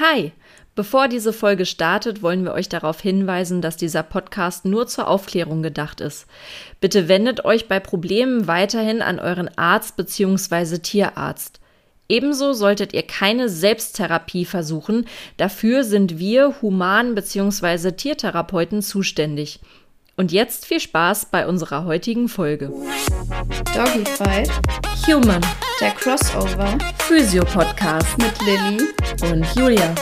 Hi! Bevor diese Folge startet, wollen wir euch darauf hinweisen, dass dieser Podcast nur zur Aufklärung gedacht ist. Bitte wendet euch bei Problemen weiterhin an euren Arzt bzw. Tierarzt. Ebenso solltet ihr keine Selbsttherapie versuchen, dafür sind wir Human- bzw. Tiertherapeuten zuständig. Und jetzt viel Spaß bei unserer heutigen Folge. Doggy Fight, Human, der Crossover Physio-Podcast mit Lilly. und Julia.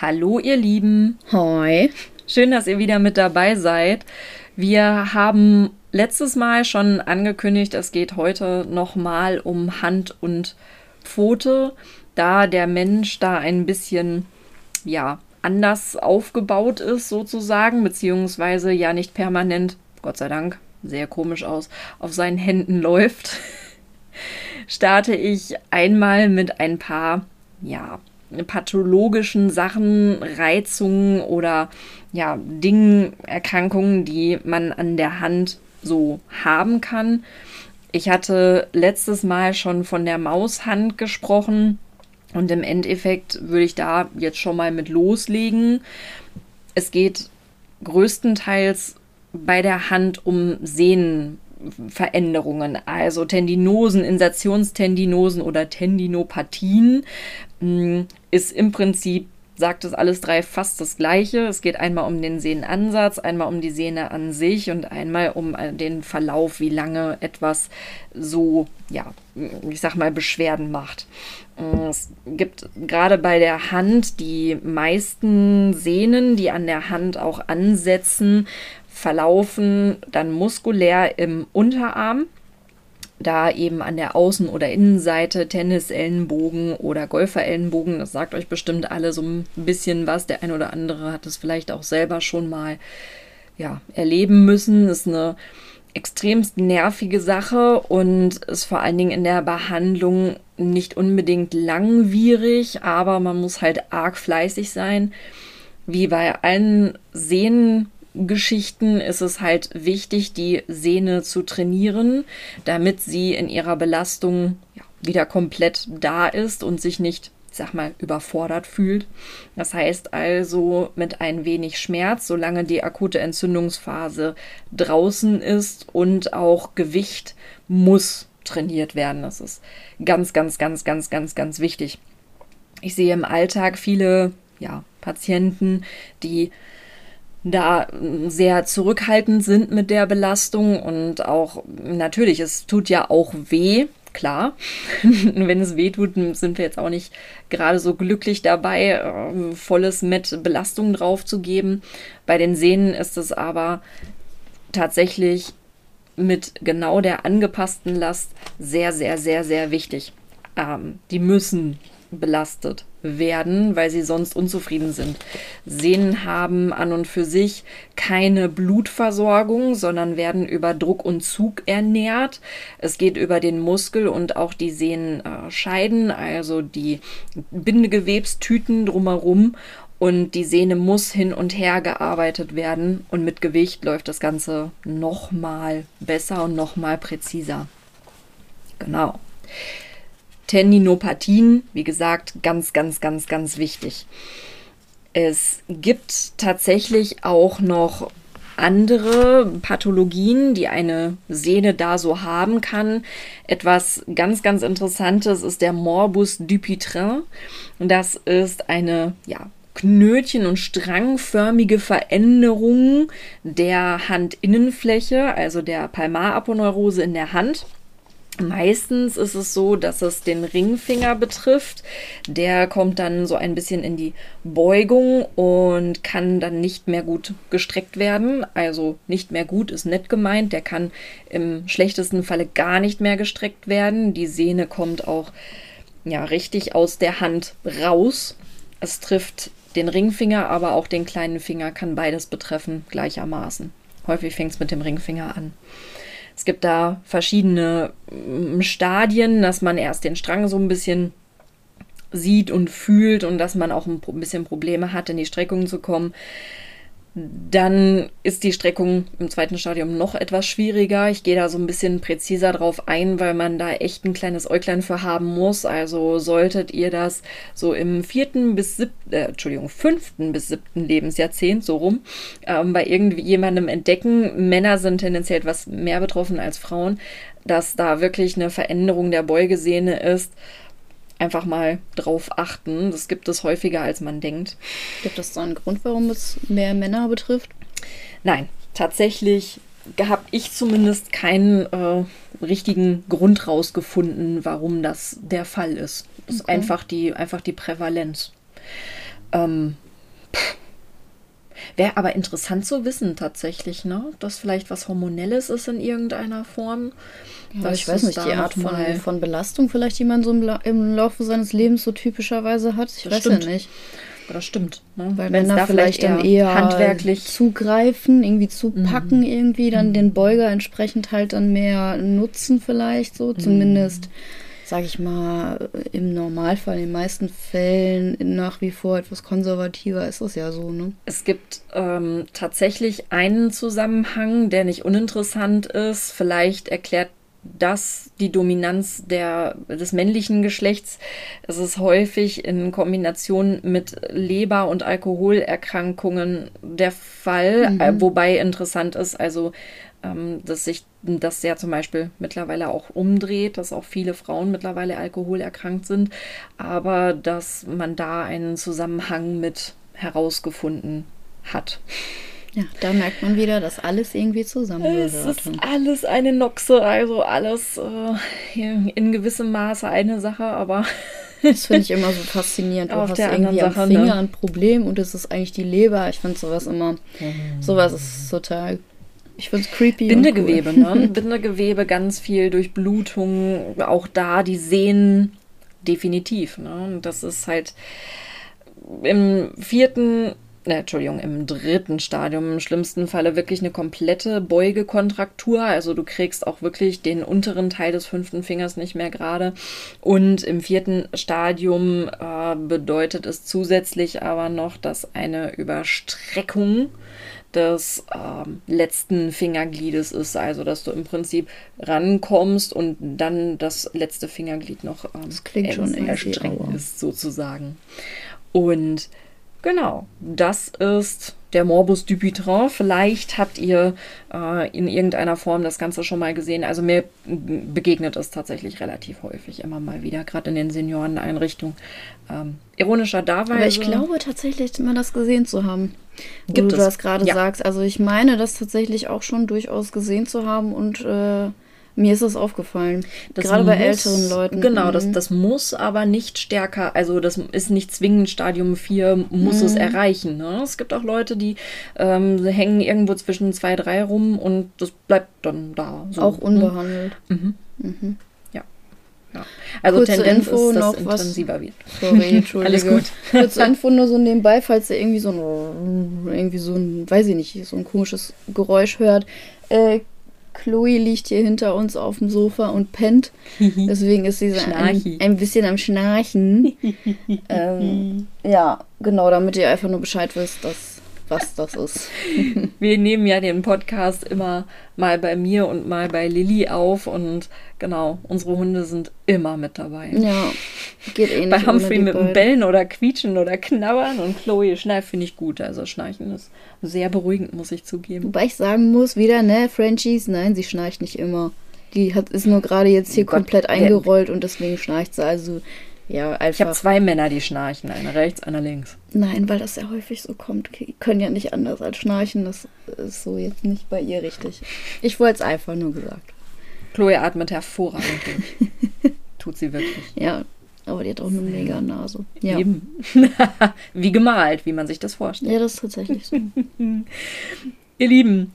Hallo ihr Lieben, Hoi. schön, dass ihr wieder mit dabei seid. Wir haben letztes Mal schon angekündigt, es geht heute nochmal um Hand und Pfote, da der Mensch da ein bisschen, ja, anders aufgebaut ist sozusagen, beziehungsweise ja nicht permanent, Gott sei Dank, sehr komisch aus, auf seinen Händen läuft, starte ich einmal mit ein paar, ja, pathologischen Sachen, Reizungen oder ja, Dingen, Erkrankungen, die man an der Hand so haben kann. Ich hatte letztes Mal schon von der Maushand gesprochen und im Endeffekt würde ich da jetzt schon mal mit loslegen. Es geht größtenteils bei der Hand um Sehnenveränderungen, also Tendinosen, Insertionstendinosen oder Tendinopathien, mh, ist im Prinzip sagt es alles drei fast das Gleiche. Es geht einmal um den Sehnenansatz, einmal um die Sehne an sich und einmal um äh, den Verlauf, wie lange etwas so, ja, ich sag mal, Beschwerden macht. Äh, Es gibt gerade bei der Hand die meisten Sehnen, die an der Hand auch ansetzen, verlaufen dann muskulär im Unterarm da eben an der Außen- oder Innenseite Tennisellenbogen oder Golferellenbogen. Das sagt euch bestimmt alle so ein bisschen was. Der ein oder andere hat es vielleicht auch selber schon mal ja, erleben müssen. Ist eine extremst nervige Sache und ist vor allen Dingen in der Behandlung nicht unbedingt langwierig, aber man muss halt arg fleißig sein. Wie bei allen Sehnen Geschichten ist es halt wichtig, die Sehne zu trainieren, damit sie in ihrer Belastung ja, wieder komplett da ist und sich nicht, ich sag mal, überfordert fühlt. Das heißt also mit ein wenig Schmerz, solange die akute Entzündungsphase draußen ist und auch Gewicht muss trainiert werden. Das ist ganz, ganz, ganz, ganz, ganz, ganz wichtig. Ich sehe im Alltag viele ja, Patienten, die da sehr zurückhaltend sind mit der Belastung und auch natürlich, es tut ja auch weh, klar. Wenn es weh tut, sind wir jetzt auch nicht gerade so glücklich dabei, äh, volles mit Belastung draufzugeben. Bei den Sehnen ist es aber tatsächlich mit genau der angepassten Last sehr, sehr, sehr, sehr wichtig. Ähm, die müssen belastet werden, weil sie sonst unzufrieden sind. Sehnen haben an und für sich keine Blutversorgung, sondern werden über Druck und Zug ernährt. Es geht über den Muskel und auch die Sehnenscheiden, also die Bindegewebstüten drumherum. Und die Sehne muss hin und her gearbeitet werden. Und mit Gewicht läuft das Ganze nochmal besser und nochmal präziser. Genau. Tendinopathien, wie gesagt, ganz, ganz, ganz, ganz wichtig. Es gibt tatsächlich auch noch andere Pathologien, die eine Sehne da so haben kann. Etwas ganz, ganz Interessantes ist der Morbus Dupuytren. Das ist eine, ja, Knötchen- und strangförmige Veränderung der Handinnenfläche, also der Palmaraponeurose in der Hand. Meistens ist es so, dass es den Ringfinger betrifft. Der kommt dann so ein bisschen in die Beugung und kann dann nicht mehr gut gestreckt werden. Also nicht mehr gut ist nett gemeint. Der kann im schlechtesten Falle gar nicht mehr gestreckt werden. Die Sehne kommt auch ja richtig aus der Hand raus. Es trifft den Ringfinger, aber auch den kleinen Finger kann beides betreffen gleichermaßen. Häufig fängt es mit dem Ringfinger an. Es gibt da verschiedene mm, Stadien, dass man erst den Strang so ein bisschen sieht und fühlt und dass man auch ein bisschen Probleme hat, in die Streckung zu kommen. Dann ist die Streckung im zweiten Stadium noch etwas schwieriger. Ich gehe da so ein bisschen präziser drauf ein, weil man da echt ein kleines Äuglein für haben muss. Also solltet ihr das so im vierten bis siebten, äh, Entschuldigung, fünften bis siebten Lebensjahrzehnt, so rum, ähm, bei irgendjemandem entdecken, Männer sind tendenziell etwas mehr betroffen als Frauen, dass da wirklich eine Veränderung der Beugesehne ist einfach mal drauf achten. Das gibt es häufiger, als man denkt. Gibt es da einen Grund, warum es mehr Männer betrifft? Nein, tatsächlich habe ich zumindest keinen äh, richtigen Grund rausgefunden, warum das der Fall ist. Das okay. ist einfach die, einfach die Prävalenz. Ähm, Wäre aber interessant zu wissen tatsächlich, ne? Dass vielleicht was Hormonelles ist in irgendeiner Form. Ja, ich weiß nicht, die Art von, von Belastung vielleicht, die man so im, im Laufe seines Lebens so typischerweise hat. Ich das weiß stimmt. ja nicht. Das stimmt. Ne? Weil Männer da vielleicht dann eher handwerklich zugreifen, irgendwie zupacken, mhm. irgendwie dann mhm. den Beuger entsprechend halt dann mehr nutzen vielleicht so. Mhm. Sage ich mal, im Normalfall, in den meisten Fällen nach wie vor etwas konservativer ist das ja so. Ne? Es gibt ähm, tatsächlich einen Zusammenhang, der nicht uninteressant ist. Vielleicht erklärt das die Dominanz der, des männlichen Geschlechts. Es ist häufig in Kombination mit Leber- und Alkoholerkrankungen der Fall, mhm. äh, wobei interessant ist, also dass sich das ja zum Beispiel mittlerweile auch umdreht, dass auch viele Frauen mittlerweile alkoholerkrankt sind, aber dass man da einen Zusammenhang mit herausgefunden hat. Ja, da merkt man wieder, dass alles irgendwie zusammengehört. Es ist alles eine Noxe, also alles äh, in gewissem Maße eine Sache, aber das finde ich immer so faszinierend. Du Auf hast irgendwie Sache, am Finger ne? ein Problem und es ist eigentlich die Leber. Ich finde sowas immer, mhm. sowas ist total ich finde es creepy. Bindegewebe, cool. ne? Bindegewebe, ganz viel Durchblutung, auch da die Sehnen definitiv. Ne? Und das ist halt im vierten, ne, Entschuldigung, im dritten Stadium im schlimmsten Falle wirklich eine komplette Beugekontraktur. Also du kriegst auch wirklich den unteren Teil des fünften Fingers nicht mehr gerade. Und im vierten Stadium äh, bedeutet es zusätzlich aber noch, dass eine Überstreckung des ähm, letzten Fingergliedes ist. Also, dass du im Prinzip rankommst und dann das letzte Fingerglied noch ähm, das klingt schon erstreckt ist, sozusagen. Und genau, das ist der Morbus Dupuytren. Vielleicht habt ihr äh, in irgendeiner Form das Ganze schon mal gesehen. Also mir begegnet es tatsächlich relativ häufig, immer mal wieder, gerade in den Senioreneinrichtungen. Ähm, ironischer Weise. Aber ich glaube tatsächlich, immer das gesehen zu haben. Gibt du es? das gerade ja. sagst. Also ich meine das tatsächlich auch schon durchaus gesehen zu haben und äh, mir ist das aufgefallen. Das Gerade bei älteren Leuten. Genau, mhm. das, das muss aber nicht stärker, also das ist nicht zwingend Stadium 4, muss mhm. es erreichen. Ne? Es gibt auch Leute, die ähm, hängen irgendwo zwischen 2, 3 rum und das bleibt dann da. So, auch ne? unbehandelt. Mhm. Mhm. Ja. ja. Also Kurze Tendenz Info ist, dass noch intensiver was, wird. Sorry, Entschuldige. Alles gut. Kurze Info nur so nebenbei, falls ihr irgendwie so ein, irgendwie so ein, weiß ich nicht, so ein komisches Geräusch hört. Äh, Chloe liegt hier hinter uns auf dem Sofa und pennt. Deswegen ist sie so ein, ein, bisschen am Schnarchen. ähm, ja, genau, damit ihr einfach nur Bescheid wisst, dass was das ist. Wir nehmen ja den Podcast immer mal bei mir und mal bei Lilly auf und genau, unsere Hunde sind immer mit dabei. Ja, geht eh nicht Bei Humphrey mit dem Bellen oder Quietschen oder Knabbern und Chloe schnarcht finde ich gut. Also Schnarchen ist sehr beruhigend, muss ich zugeben. Wobei ich sagen muss, wieder, ne, Frenchies, nein, sie schnarcht nicht immer. Die hat, ist nur gerade jetzt hier oh komplett eingerollt und deswegen schnarcht sie. Also ja, einfach. Ich habe zwei Männer, die schnarchen, einer rechts, einer links. Nein, weil das sehr häufig so kommt. Die können ja nicht anders als schnarchen. Das ist so jetzt nicht bei ihr richtig. Ich wollte es einfach nur gesagt. Chloe atmet hervorragend durch. Tut sie wirklich. Ja, aber die hat auch eine mega Nase. Ja. Eben. wie gemalt, wie man sich das vorstellt. Ja, das ist tatsächlich so. Ihr Lieben,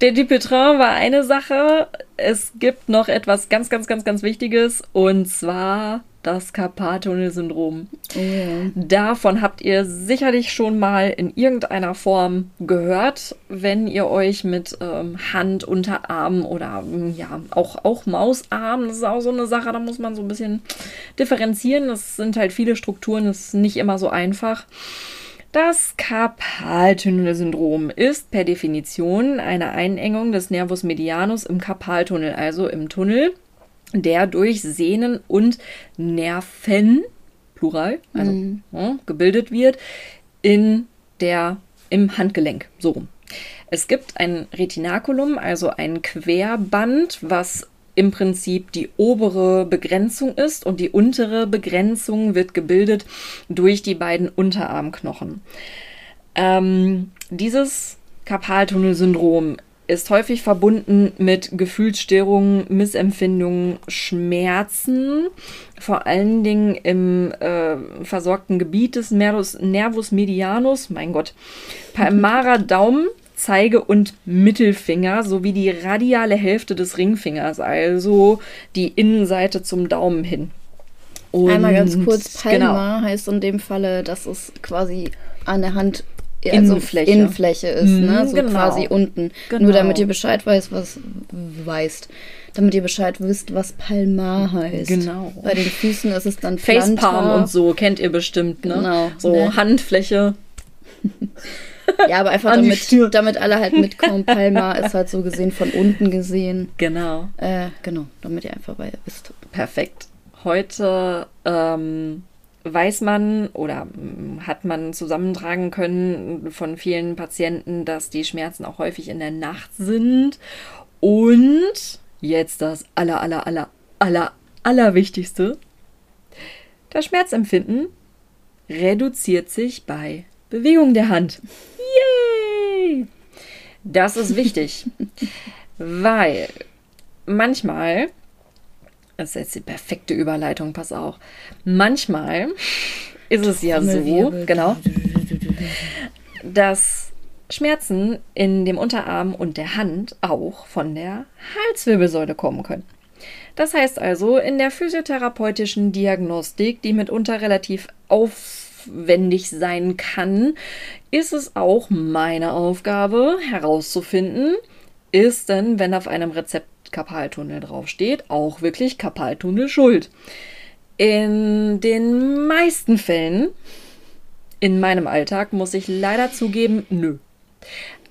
der Dupétrin war eine Sache. Es gibt noch etwas ganz, ganz, ganz, ganz Wichtiges und zwar das Carpal-Tunnel-Syndrom. Oh ja. Davon habt ihr sicherlich schon mal in irgendeiner Form gehört, wenn ihr euch mit ähm, Hand, Unterarm oder ähm, ja auch, auch Mausarm, das ist auch so eine Sache, da muss man so ein bisschen differenzieren. Das sind halt viele Strukturen, das ist nicht immer so einfach. Das Karpaltunnelsyndrom ist per Definition eine Einengung des Nervus medianus im Karpaltunnel, also im Tunnel, der durch Sehnen und Nerven, Plural, also Mhm. ja, gebildet wird, in der, im Handgelenk, so rum. Es gibt ein Retinaculum, also ein Querband, was im Prinzip die obere Begrenzung ist und die untere Begrenzung wird gebildet durch die beiden Unterarmknochen. Ähm, dieses Karpaltunnelsyndrom ist häufig verbunden mit Gefühlsstörungen, Missempfindungen, Schmerzen, vor allen Dingen im äh, versorgten Gebiet des Nervus, Nervus medianus, mein Gott, Palmarer Daumen, Zeige- und Mittelfinger sowie die radiale Hälfte des Ringfingers, also die Innenseite zum Daumen hin. Und- Einmal ganz kurz, Genau. Palma heißt in dem Falle, dass es quasi an der Hand Innenfläche. Also Innenfläche ist, Mhm, ne? So genau. quasi unten. Genau. Nur damit ihr Bescheid weiß, was weißt. Damit ihr Bescheid wisst, was Palmar heißt. Genau. Bei den Füßen ist es dann Facepalm und so kennt ihr bestimmt, ne? Genau, So ne? Handfläche. Ja, aber einfach damit, damit alle halt mitkommen. Palmar ist halt so gesehen von unten gesehen. Genau. Äh, genau, damit ihr einfach bei wisst. Perfekt. Heute ähm, weiß man oder mm, hat man zusammentragen können von vielen Patienten, dass die Schmerzen auch häufig in der Nacht sind. Und jetzt das aller, aller, aller, aller, allerwichtigste. Das Schmerzempfinden reduziert sich bei Bewegung der Hand. Yay! Das ist wichtig, weil manchmal, das ist jetzt die perfekte Überleitung, pass auf, manchmal ist es ja so, genau, dass Schmerzen in dem Unterarm und der Hand auch von der Halswirbelsäule kommen können. Das heißt also, in der physiotherapeutischen Diagnostik, die mitunter relativ aufwendig sein kann, ist es auch meine Aufgabe herauszufinden, ist denn, wenn auf einem Rezept Karpaltunnel draufsteht, auch wirklich Karpaltunnel schuld. In den meisten Fällen in meinem Alltag muss ich leider zugeben, nö.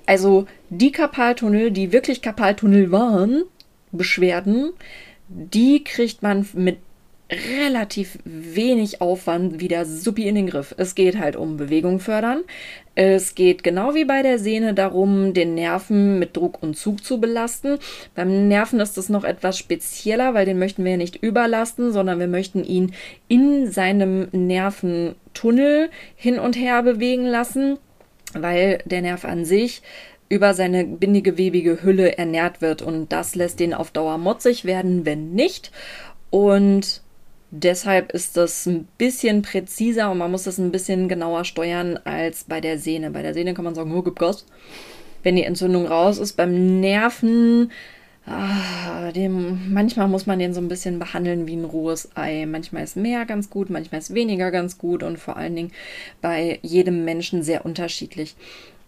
Also die Karpaltunnel, die wirklich Karpaltunnel waren, Beschwerden, die kriegt man mit relativ wenig Aufwand wieder supi in den Griff. Es geht halt um Bewegung fördern. Es geht genau wie bei der Sehne darum, den Nerven mit Druck und Zug zu belasten. Beim Nerven ist es noch etwas spezieller, weil den möchten wir nicht überlasten, sondern wir möchten ihn in seinem Nerventunnel hin und her bewegen lassen, weil der Nerv an sich über seine bindigewebige Hülle ernährt wird und das lässt den auf Dauer motzig werden, wenn nicht. Und deshalb ist das ein bisschen präziser und man muss das ein bisschen genauer steuern als bei der Sehne. Bei der Sehne kann man sagen, oh, gib Gas. Wenn die Entzündung raus ist, beim Nerven, ah, dem, manchmal muss man den so ein bisschen behandeln wie ein rohes Ei. Manchmal ist mehr ganz gut, manchmal ist weniger ganz gut und vor allen Dingen bei jedem Menschen sehr unterschiedlich.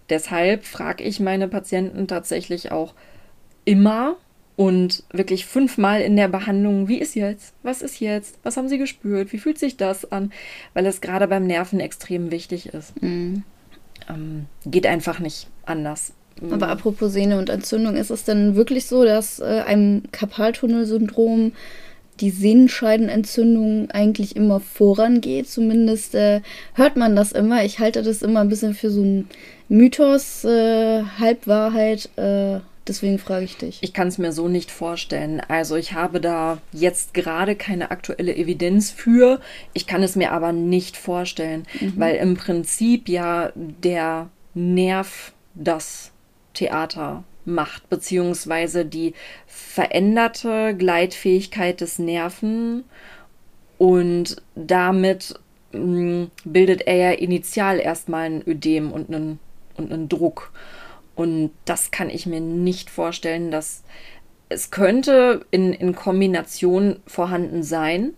Deshalb frage ich meine Patienten tatsächlich auch immer und wirklich fünfmal in der Behandlung, wie ist jetzt? Was ist jetzt? Was haben Sie gespürt? Wie fühlt sich das an? Weil es gerade beim Nerven extrem wichtig ist. Mhm. Ähm, geht einfach nicht anders. Aber apropos Sehne und Entzündung, ist es denn wirklich so, dass äh, einem Karpaltunnelsyndrom die Sehnenscheidenentzündung eigentlich immer vorangeht? Zumindest äh, hört man das immer. Ich halte das immer ein bisschen für so ein Mythos, äh, Halbwahrheit. Äh, deswegen frage ich dich. Ich kann es mir so nicht vorstellen. Also ich habe da jetzt gerade keine aktuelle Evidenz für. Ich kann es mir aber nicht vorstellen, weil im Prinzip ja der Nerv das Theater macht, beziehungsweise die veränderte Gleitfähigkeit des Nerven und damit mh, bildet er ja initial erstmal ein Ödem und einen, und einen Druck. Und das kann ich mir nicht vorstellen, dass es könnte in, in Kombination vorhanden sein,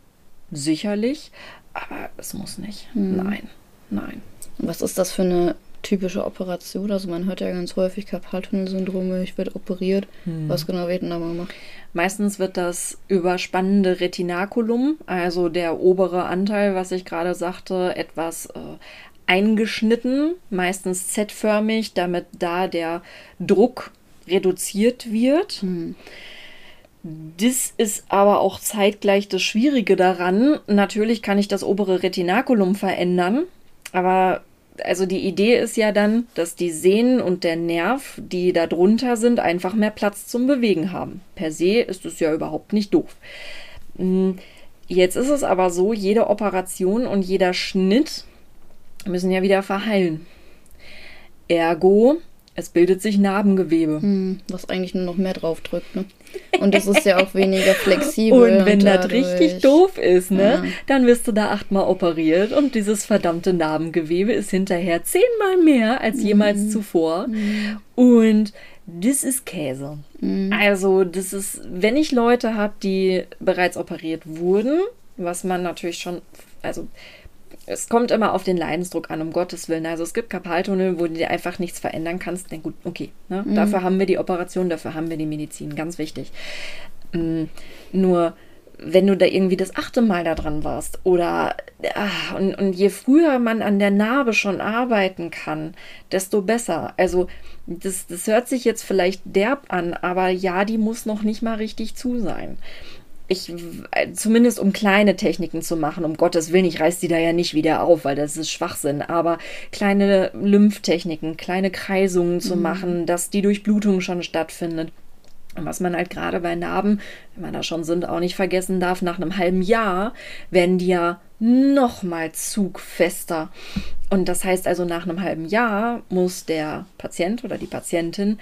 sicherlich, aber es muss nicht. Nein, nein. Was ist das für eine typische Operation? Also man hört ja ganz häufig Karpaltunnelsyndrome, ich werde operiert. Was genau wird denn da mal gemacht? Meistens wird das überspannende Retinaculum, also der obere Anteil, was ich gerade sagte, etwas äh, eingeschnitten, meistens Z-förmig, damit da der Druck reduziert wird. Hm. Das ist aber auch zeitgleich das Schwierige daran. Natürlich kann ich das obere Retinaculum verändern, aber also die Idee ist ja dann, dass die Sehnen und der Nerv, die da drunter sind, einfach mehr Platz zum Bewegen haben. Per se ist es ja überhaupt nicht doof. Hm, jetzt ist es aber so, jede Operation und jeder Schnitt müssen ja wieder verheilen. Ergo, es bildet sich Narbengewebe. Hm, was eigentlich nur noch mehr drauf drückt, ne? Und das ist ja auch weniger flexibel. Und wenn und das richtig doof ist, ne, Ja. dann wirst du da achtmal operiert und dieses verdammte Narbengewebe ist hinterher zehnmal mehr als jemals Mhm. zuvor. Und das ist Käse. Mhm. Also, das ist, wenn ich Leute habe, die bereits operiert wurden, was man natürlich schon, also es kommt immer auf den Leidensdruck an, um Gottes Willen. Also es gibt Karpaltunnel, wo du dir einfach nichts verändern kannst. Na gut, okay. Ne? Dafür haben wir die Operation, dafür haben wir die Medizin. Ganz wichtig. Mm, Nur wenn du da irgendwie das achte Mal da dran warst oder ah, und, und je früher man an der Narbe schon arbeiten kann, desto besser. Also das, das hört sich jetzt vielleicht derb an, aber ja, die muss noch nicht mal richtig zu sein ich, äh, zumindest um kleine Techniken zu machen, um Gottes Willen, ich reiß die da ja nicht wieder auf, weil das ist Schwachsinn, aber kleine Lymphtechniken, kleine Kreisungen zu machen, dass die Durchblutung schon stattfindet. Und was man halt gerade bei Narben, wenn man da schon sind, auch nicht vergessen darf, nach einem halben Jahr werden die ja noch mal zugfester. Und das heißt also, nach einem halben Jahr muss der Patient oder die Patientin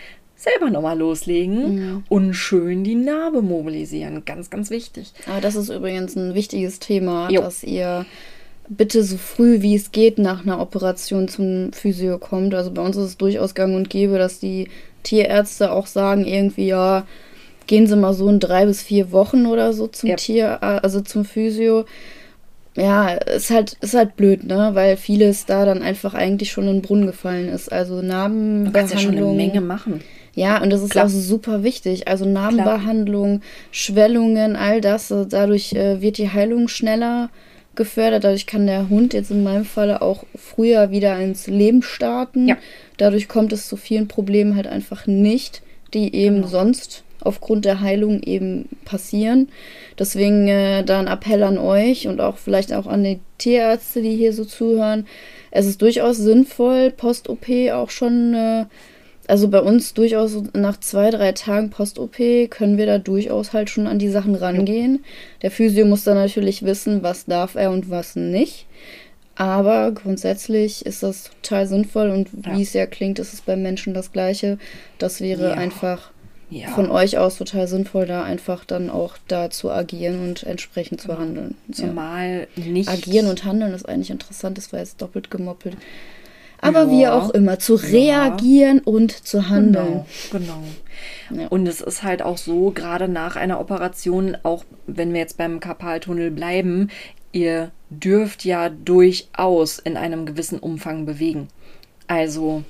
selber nochmal loslegen und schön die Narbe mobilisieren. Ganz, ganz wichtig. Aber das ist übrigens ein wichtiges Thema, Jo. dass ihr bitte so früh wie es geht nach einer Operation zum Physio kommt. Also bei uns ist es durchaus gang und gäbe, dass die Tierärzte auch sagen, irgendwie, ja, gehen Sie mal so in drei bis vier Wochen oder so zum Ja. Tier, also zum Physio. Ja, ist halt, ist halt blöd, ne? Weil vieles da dann einfach eigentlich schon in den Brunnen gefallen ist. Also Du kannst ja schon eine Narbenbehandlung. Menge machen. Ja, und das ist Klar. auch super wichtig. Also Narbenbehandlung, Schwellungen, all das. äh, Dadurch äh, wird die Heilung schneller gefördert. Dadurch kann der Hund jetzt in meinem Falle auch früher wieder ins Leben starten. Ja. Dadurch kommt es zu vielen Problemen halt einfach nicht, die eben Genau. sonst aufgrund der Heilung eben passieren. Deswegen äh, da ein Appell an euch und auch vielleicht auch an die Tierärzte, die hier so zuhören. Es ist durchaus sinnvoll, Post-OP auch schon, äh, also bei uns durchaus nach zwei, drei Tagen Post-OP können wir da durchaus halt schon an die Sachen rangehen. Der Physio muss dann natürlich wissen, was darf er und was nicht. Aber grundsätzlich ist das total sinnvoll und Ja. wie es ja klingt, ist es beim Menschen das Gleiche. Das wäre Ja. einfach Ja. von euch aus total sinnvoll, da einfach dann auch da zu agieren und entsprechend zu handeln. Ja. Zumal nicht. Agieren und handeln ist eigentlich interessant, das war jetzt doppelt gemoppelt. Aber Ja. wie auch immer, zu reagieren und zu handeln. Genau, genau. Ja. Und es ist halt auch so, gerade nach einer Operation, auch wenn wir jetzt beim Karpaltunnel bleiben, ihr dürft ja durchaus in einem gewissen Umfang bewegen. Also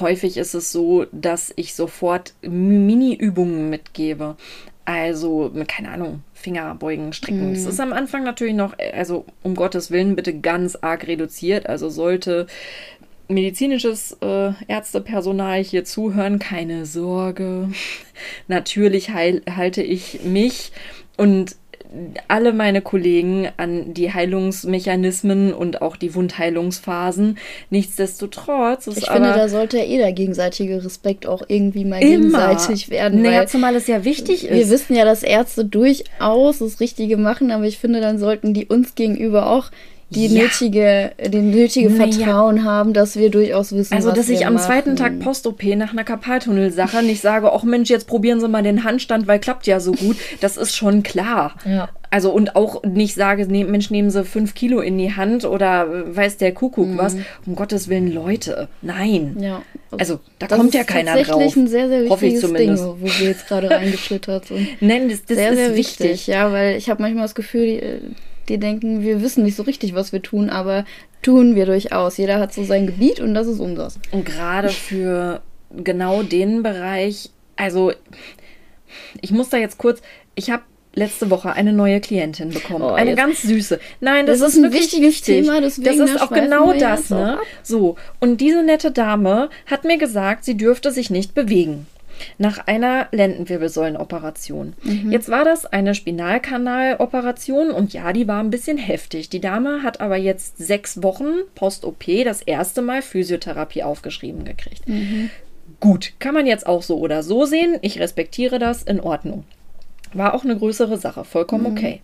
häufig ist es so, dass ich sofort Mini-Übungen mitgebe. Also, keine Ahnung, Fingerbeugen, Strecken. Es ist am Anfang natürlich noch, also um Gottes Willen, bitte ganz arg reduziert. Also sollte medizinisches äh, Ärztepersonal hier zuhören, keine Sorge. Natürlich heil, halte ich mich und alle meine Kollegen an die Heilungsmechanismen und auch die Wundheilungsphasen. Nichtsdestotrotz ist Ich aber finde, da sollte ja eh der gegenseitige Respekt auch irgendwie mal immer gegenseitig werden. Naja, weil zumal es ja wichtig wir ist. wissen ja, dass Ärzte durchaus das Richtige machen, aber ich finde, dann sollten die uns gegenüber auch die Ja. nötige, den nötige Naja. Vertrauen haben, dass wir durchaus wissen, Also, dass ich am machen. zweiten Tag Post-OP nach einer Karpaltunnelsache nicht sage, ach Mensch, jetzt probieren Sie mal den Handstand, weil klappt ja so gut. Das ist schon klar. Ja. Also und auch nicht sage, nee, Mensch, nehmen Sie fünf Kilo in die Hand oder äh, weiß der Kuckuck was. Um Gottes Willen, Leute, nein. Mhm. Ja. Also, da Das kommt ist ja keiner tatsächlich drauf. ein sehr, sehr wichtiges. Ding, wo wir jetzt gerade reingeschlittert sind. Nein, das, das sehr, ist sehr wichtig. wichtig. Ja, weil ich habe manchmal das Gefühl, die, denken, wir wissen nicht so richtig, was wir tun, aber tun wir durchaus. Jeder hat so sein Gebiet und das ist unseres. Und gerade für genau den Bereich, also ich muss da jetzt kurz, ich habe letzte Woche eine neue Klientin bekommen. Oh, eine jetzt- ganz süße. Nein, das, Das ist, ist ein wichtiges wichtig. Thema, das da ist auch genau das, ne? So, und diese nette Dame hat mir gesagt, sie dürfte sich nicht bewegen. Nach einer Lendenwirbelsäulenoperation. Jetzt war das eine Spinalkanaloperation und ja, die war ein bisschen heftig. Die Dame hat aber jetzt sechs Wochen post-OP das erste Mal Physiotherapie aufgeschrieben gekriegt. Gut, kann man jetzt auch so oder so sehen. Ich respektiere das, in Ordnung. War auch eine größere Sache, vollkommen okay.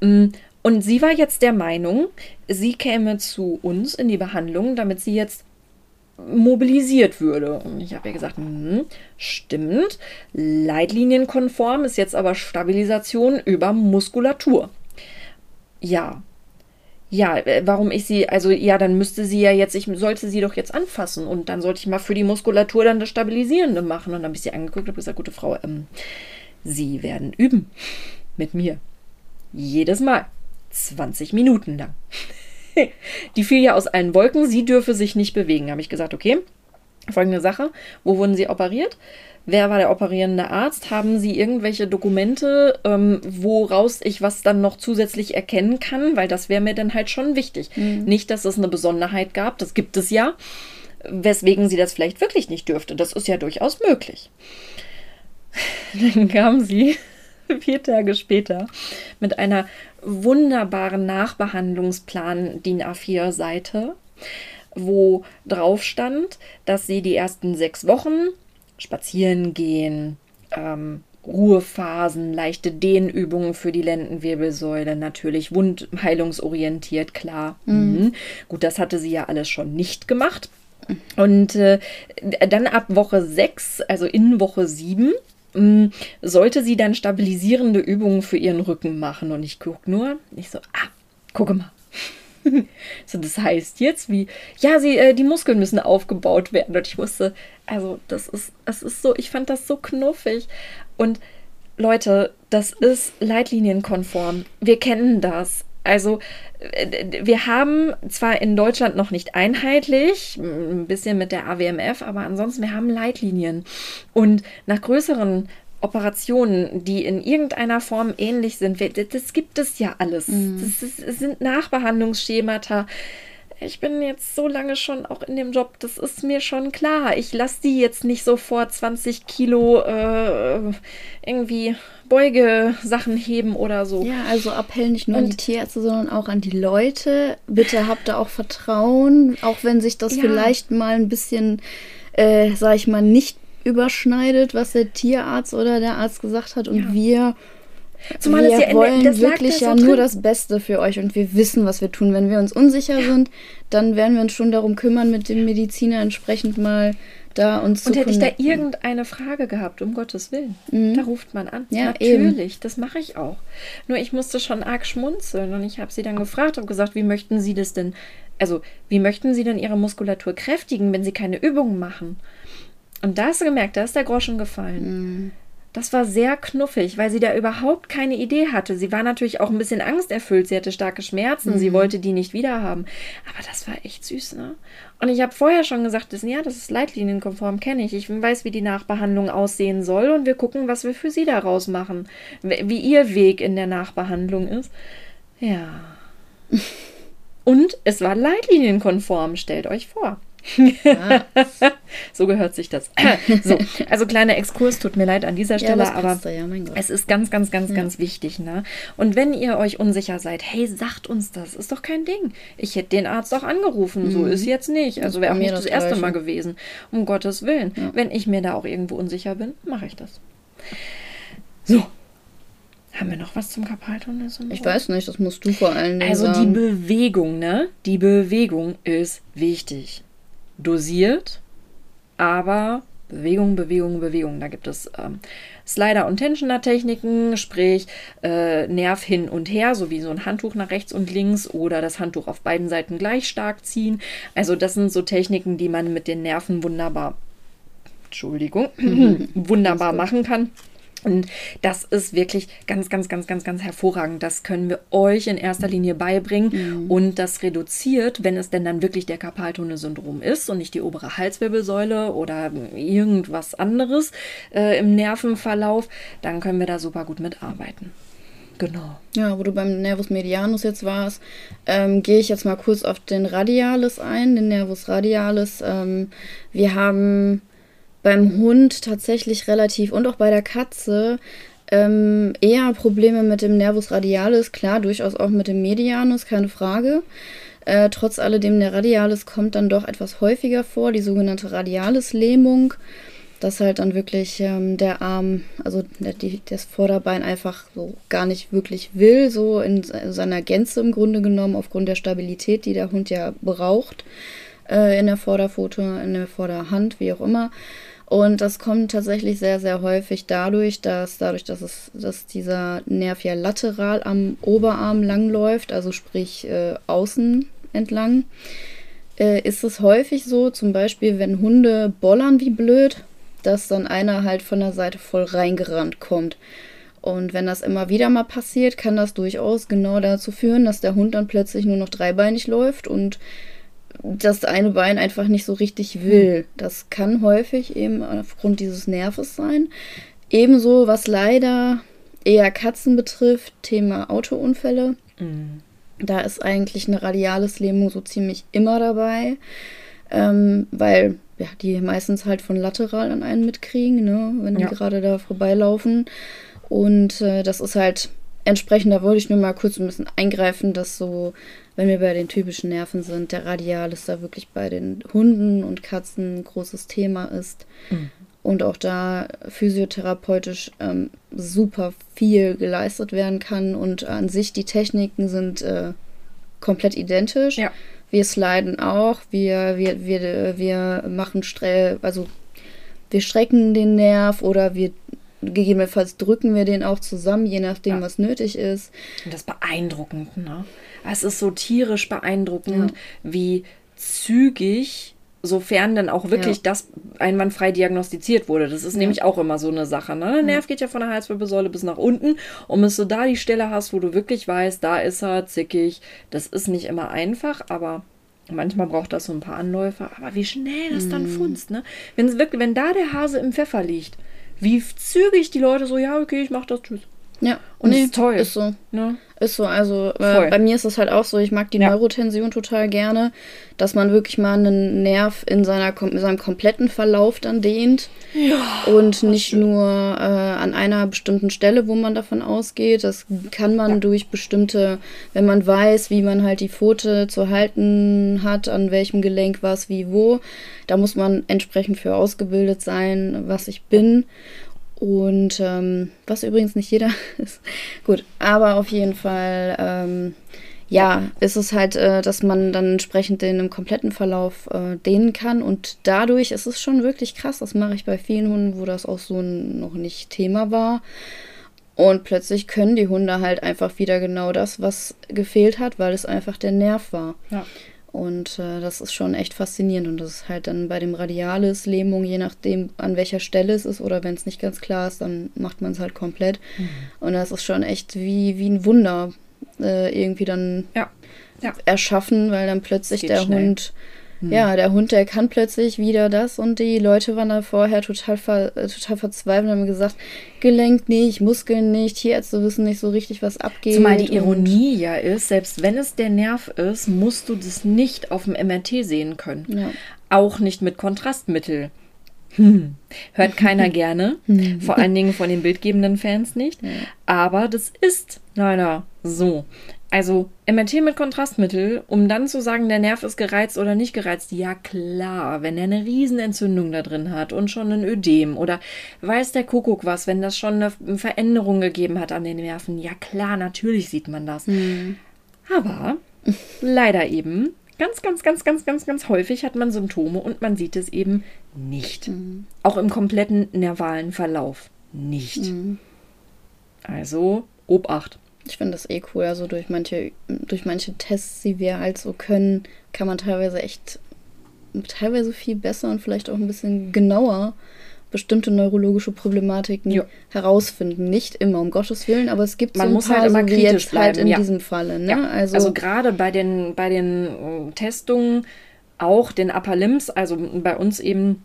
Mm, Und sie war jetzt der Meinung, sie käme zu uns in die Behandlung, damit sie jetzt mobilisiert würde. Und ich habe ihr gesagt, hm, stimmt, leitlinienkonform ist jetzt aber Stabilisation über Muskulatur. Ja. Ja, äh, warum ich sie, also ja, dann müsste sie ja jetzt, ich sollte sie doch jetzt anfassen und dann sollte ich mal für die Muskulatur dann das Stabilisierende machen. Und dann habe ich sie angeguckt und habe gesagt, gute Frau, ähm, Sie werden üben mit mir. Jedes Mal. 20 Minuten lang. Die fiel ja aus allen Wolken, sie dürfe sich nicht bewegen. Habe ich gesagt, okay, folgende Sache. Wo wurden Sie operiert? Wer war der operierende Arzt? Haben Sie irgendwelche Dokumente, ähm, woraus ich was dann noch zusätzlich erkennen kann? Weil das wäre mir dann halt schon wichtig. Nicht, dass es eine Besonderheit gab, das gibt es ja, weswegen sie das vielleicht wirklich nicht dürfte. Das ist ja durchaus möglich. Dann kam sie vier Tage später mit einer wunderbaren Nachbehandlungsplan DIN A4-Seite, wo drauf stand, dass sie die ersten sechs Wochen spazieren gehen, ähm, Ruhephasen, leichte Dehnübungen für die Lendenwirbelsäule, natürlich wundheilungsorientiert, klar. Mhm. Gut, das hatte sie ja alles schon nicht gemacht. Und äh, dann ab Woche 6, also in Woche 7, mh, sollte sie dann stabilisierende Übungen für ihren Rücken machen. Und ich gucke nur, ich so, ah, gucke mal. so, das heißt jetzt wie, ja, sie, äh, die Muskeln müssen aufgebaut werden. Und ich wusste, also das ist, es ist so, ich fand das so knuffig. Und Leute, das ist leitlinienkonform. Wir kennen das. Also äh, wir haben zwar in Deutschland noch nicht einheitlich, ein bisschen mit der AWMF, aber ansonsten wir haben Leitlinien. Und nach größeren Operationen, die in irgendeiner Form ähnlich sind, das, das gibt es ja alles. Das, ist, es sind Nachbehandlungsschemata. Ich bin jetzt so lange schon auch in dem Job, das ist mir schon klar. Ich lasse die jetzt nicht sofort 20 Kilo äh, irgendwie Beugesachen heben oder so. Ja, also Appell nicht nur an Und- die Tierärzte, sondern auch an die Leute. Bitte habt da auch Vertrauen, auch wenn sich das Ja. vielleicht mal ein bisschen, äh, sag ich mal, nicht überschneidet, was der Tierarzt oder der Arzt gesagt hat. Und Ja. wir, Zumal wir es ja in der- wollen das lag wirklich ja nur drin. das Beste für euch und wir wissen, was wir tun. Wenn wir uns unsicher sind, dann werden wir uns schon darum kümmern, mit dem Mediziner entsprechend mal da uns zu Und hätte ich da irgendeine Frage gehabt, um Gottes Willen, da ruft man an. Ja, Natürlich, das mache ich auch. Nur ich musste schon arg schmunzeln und ich habe sie dann gefragt und gesagt, wie möchten Sie das denn, also wie möchten Sie denn Ihre Muskulatur kräftigen, wenn Sie keine Übungen machen? Und da hast du gemerkt, da ist der Groschen gefallen. Das war sehr knuffig, weil sie da überhaupt keine Idee hatte. Sie war natürlich auch ein bisschen angsterfüllt. Sie hatte starke Schmerzen. Sie wollte die nicht wiederhaben. Aber das war echt süß, ne? Und ich habe vorher schon gesagt, das, ja, das ist leitlinienkonform, kenne ich. Ich weiß, wie die Nachbehandlung aussehen soll und wir gucken, was wir für sie daraus machen. Wie ihr Weg in der Nachbehandlung ist. Ja. Und es war leitlinienkonform, stellt euch vor. so gehört sich das. so, also kleiner Exkurs, tut mir leid an dieser Ja, Stelle, das aber ja, es ist ganz, ganz, ganz, ganz wichtig. Ne? Und wenn ihr euch unsicher seid, hey, sagt uns das, ist doch kein Ding. Ich hätte den Arzt auch angerufen, so ist jetzt nicht. Also wäre auch nicht das, das erste. Mal gewesen. Um Gottes Willen. Wenn ich mir da auch irgendwo unsicher bin, mache ich das. So. Haben wir noch was zum Karpaltunnelsyndrom? Ich weiß nicht, das musst du vor allen Dingen Also die. Bewegung, ne? Die Bewegung ist wichtig. Dosiert, aber Bewegung, Bewegung, Bewegung. Da gibt es ähm, Slider- und Tensioner-Techniken, sprich äh, Nerv hin und her, so wie so ein Handtuch nach rechts und links oder das Handtuch auf beiden Seiten gleich stark ziehen. Also das sind so Techniken, die man mit den Nerven wunderbar, Entschuldigung, wunderbar machen kann. Und das ist wirklich ganz, ganz, ganz, ganz, ganz hervorragend. Das können wir euch in erster Linie beibringen. Und das reduziert, wenn es denn dann wirklich der Karpaltunnelsyndrom ist und nicht die obere Halswirbelsäule oder irgendwas anderes äh, im Nervenverlauf, dann können wir da super gut mitarbeiten. Genau. Ja, wo du beim Nervus medianus jetzt warst, ähm, gehe ich jetzt mal kurz auf den Radialis ein, den Nervus radialis. Ähm, wir haben beim Hund tatsächlich relativ und auch bei der Katze ähm, eher Probleme mit dem Nervus radialis, klar, durchaus auch mit dem Medianus, keine Frage. Äh, trotz alledem, der Radialis kommt dann doch etwas häufiger vor, die sogenannte Radialis-Lähmung, dass halt dann wirklich ähm, der Arm, also der, die, das Vorderbein einfach so gar nicht wirklich will, so in seiner Gänze im Grunde genommen, aufgrund der Stabilität, die der Hund ja braucht, äh, in der Vorderpfote, in der Vorderhand, wie auch immer. Und das kommt tatsächlich sehr, sehr häufig dadurch, dass dadurch, dass es, dass dieser Nerv ja lateral am Oberarm langläuft, also sprich äh, außen entlang, äh, ist es häufig so, zum Beispiel, wenn Hunde bollern wie blöd, dass dann einer halt von der Seite voll reingerannt kommt. Und wenn das immer wieder mal passiert, kann das durchaus genau dazu führen, dass der Hund dann plötzlich nur noch dreibeinig läuft und das eine Bein einfach nicht so richtig will. Das kann häufig eben aufgrund dieses Nerves sein. Ebenso, was leider eher Katzen betrifft, Thema Autounfälle. Mhm. Da ist eigentlich eine radiales Lähmung so ziemlich immer dabei, ähm, weil ja, die meistens halt von lateral an einen mitkriegen, ne, wenn die ja. gerade da vorbeilaufen. Und äh, das ist halt entsprechend, da wollte ich nur mal kurz ein bisschen eingreifen, dass so, wenn wir bei den typischen Nerven sind, der Radialis da wirklich bei den Hunden und Katzen ein großes Thema ist. Mhm und auch da physiotherapeutisch ähm, super viel geleistet werden kann. Und an sich die Techniken sind äh, komplett identisch. Ja. Wir sliden auch, wir, wir, wir, wir machen Stre also wir strecken den Nerv oder wir gegebenenfalls drücken wir den auch zusammen, je nachdem, ja. was nötig ist. Und das ist beeindruckend, ne? Es ist so tierisch beeindruckend, ja. wie zügig sofern dann auch wirklich ja. das einwandfrei diagnostiziert wurde. Das ist ja. nämlich auch immer so eine Sache. Ne? Der Nerv geht ja von der Halswirbelsäule bis nach unten. Und bis du da die Stelle hast, wo du wirklich weißt, da ist er zickig, das ist nicht immer einfach, aber manchmal braucht das so ein paar Anläufe. Aber wie schnell das dann mhm. funzt, ne? Wenn, wirklich, wenn da der Hase im Pfeffer liegt, wie zügig die Leute so, ja, okay, ich mach das, tschüss. Ja, und nee, ist toll. Ist so. Ne? Ist so, also äh, bei mir ist es halt auch so, ich mag die ja. Neurotension total gerne, dass man wirklich mal einen Nerv in, seiner, in seinem kompletten Verlauf dann dehnt ja, und nicht schön. nur äh, an einer bestimmten Stelle, wo man davon ausgeht. Das kann man ja. durch bestimmte, wenn man weiß, wie man halt die Pfote zu halten hat, an welchem Gelenk was, wie, wo. Da muss man entsprechend für ausgebildet sein, was ich bin. Und ähm, was übrigens nicht jeder ist. Gut, aber auf jeden Fall, ähm, ja, ist es halt, äh, dass man dann entsprechend den im kompletten Verlauf äh, dehnen kann. Und dadurch ist es schon wirklich krass. Das mache ich bei vielen Hunden, wo das auch so noch nicht Thema war. Und plötzlich können die Hunde halt einfach wieder genau das, was gefehlt hat, weil es einfach der Nerv war. Ja. Und äh, das ist schon echt faszinierend. Und das ist halt dann bei dem Radialis Lähmung, je nachdem, an welcher Stelle es ist oder wenn es nicht ganz klar ist, dann macht man es halt komplett. Mhm. Und das ist schon echt wie, wie ein Wunder äh, irgendwie dann ja. Ja. erschaffen, weil dann plötzlich der schnell. Hund hm. Ja, der Hund, der kann plötzlich wieder das und die Leute waren da vorher total, ver, äh, total verzweifelt und haben gesagt, Gelenk nicht, Muskeln nicht, Tierärzte wissen nicht so richtig, was abgeht. Zumal die Ironie ja ist, selbst wenn es der Nerv ist, musst du das nicht auf dem MRT sehen können. Ja. Auch nicht mit Kontrastmittel. Hm. Hört keiner gerne, hm. vor allen Dingen von den bildgebenden Fans nicht. Aber das ist leider so. Also MRT mit Kontrastmittel, um dann zu sagen, der Nerv ist gereizt oder nicht gereizt. Ja klar, wenn er eine Riesenentzündung da drin hat und schon ein Ödem oder weiß der Kuckuck was, wenn das schon eine Veränderung gegeben hat an den Nerven. Ja klar, natürlich sieht man das. Mhm. Aber leider eben, ganz, ganz, ganz, ganz, ganz, ganz häufig hat man Symptome und man sieht es eben nicht. Mhm. Auch im kompletten nervalen Verlauf nicht. Mhm. Also Obacht. Ich finde das eh cool. Also durch manche, durch manche Tests, die wir halt so können, kann man teilweise echt teilweise viel besser und vielleicht auch ein bisschen genauer bestimmte neurologische Problematiken jo. herausfinden. Nicht immer, um Gottes Willen, aber es gibt Man so ein muss paar, halt immer so kritisch halt bleiben. halt in ja. diesem Falle. Ne? Ja. Also, also gerade bei den, bei den äh, Testungen, auch den Upper Limbs, also bei uns eben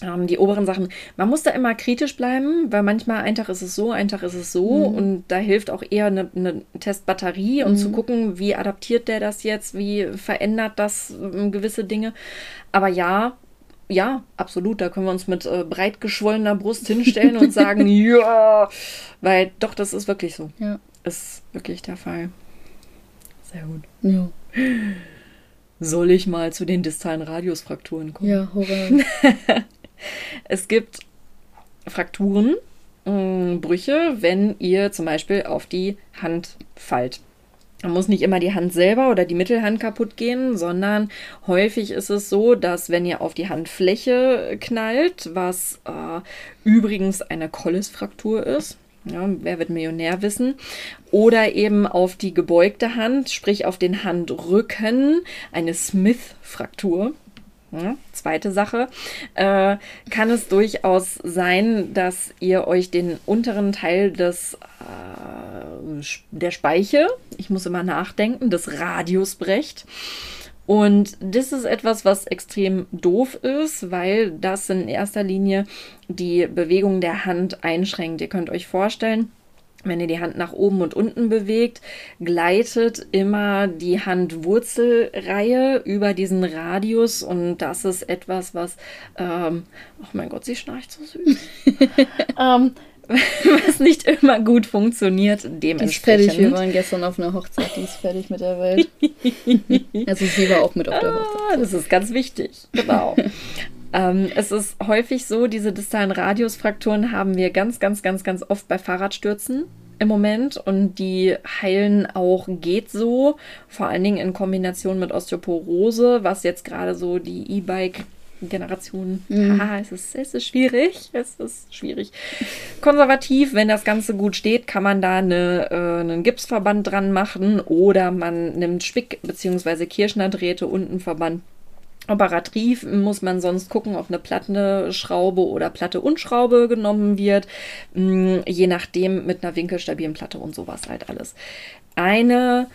die oberen Sachen. Man muss da immer kritisch bleiben, weil manchmal ein Tag ist es so, ein Tag ist es so. Mhm. Und da hilft auch eher eine, eine Testbatterie, um mhm. zu gucken, wie adaptiert der das jetzt, wie verändert das äh, gewisse Dinge. Aber ja, ja, absolut. Da können wir uns mit äh, breit geschwollener Brust hinstellen und sagen, ja, weil doch, das ist wirklich so. Ja. Ist wirklich der Fall. Sehr gut. Ja. Soll ich mal zu den distalen Radiusfrakturen kommen? Ja, hurra. es gibt Frakturen, mh, Brüche, wenn ihr zum Beispiel auf die Hand fallt. Man muss nicht immer die Hand selber oder die Mittelhand kaputt gehen, sondern häufig ist es so, dass wenn ihr auf die Handfläche knallt, was äh, übrigens eine Kollisfraktur ist, ja, wer wird Millionär wissen? Oder eben auf die gebeugte Hand, sprich auf den Handrücken, eine Smith-Fraktur. Ja, zweite Sache, äh, kann es durchaus sein, dass ihr euch den unteren Teil des, äh, der Speiche, ich muss immer nachdenken, des Radius brecht. Und das ist etwas, was extrem doof ist, weil das in erster Linie die Bewegung der Hand einschränkt. Ihr könnt euch vorstellen, wenn ihr die Hand nach oben und unten bewegt, gleitet immer die Handwurzelreihe über diesen Radius und das ist etwas, was, ähm, oh mein Gott, sie schnarcht so süß. ähm, was nicht immer gut funktioniert, dementsprechend. Die ist fertig, wir waren gestern auf einer Hochzeit, die ist fertig mit der Welt. also sie war auch mit auf der ah, Hochzeit. Ah, das ist ganz wichtig, genau. ähm, es ist häufig so, diese distalen Radiusfrakturen haben wir ganz, ganz, ganz, ganz oft bei Fahrradstürzen im Moment und die heilen auch geht so, vor allen Dingen in Kombination mit Osteoporose, was jetzt gerade so die E-Bike Generation. Mhm. Ah, es ist, es ist schwierig. Es ist schwierig. Konservativ, wenn das Ganze gut steht, kann man da eine, äh, einen Gipsverband dran machen oder man nimmt Spick- bzw. Kirschnerdrähte und einen Verband. Operativ muss man sonst gucken, ob eine platte Schraube oder Platte und Schraube genommen wird. Mm, je nachdem mit einer winkelstabilen Platte und sowas halt alles. Eine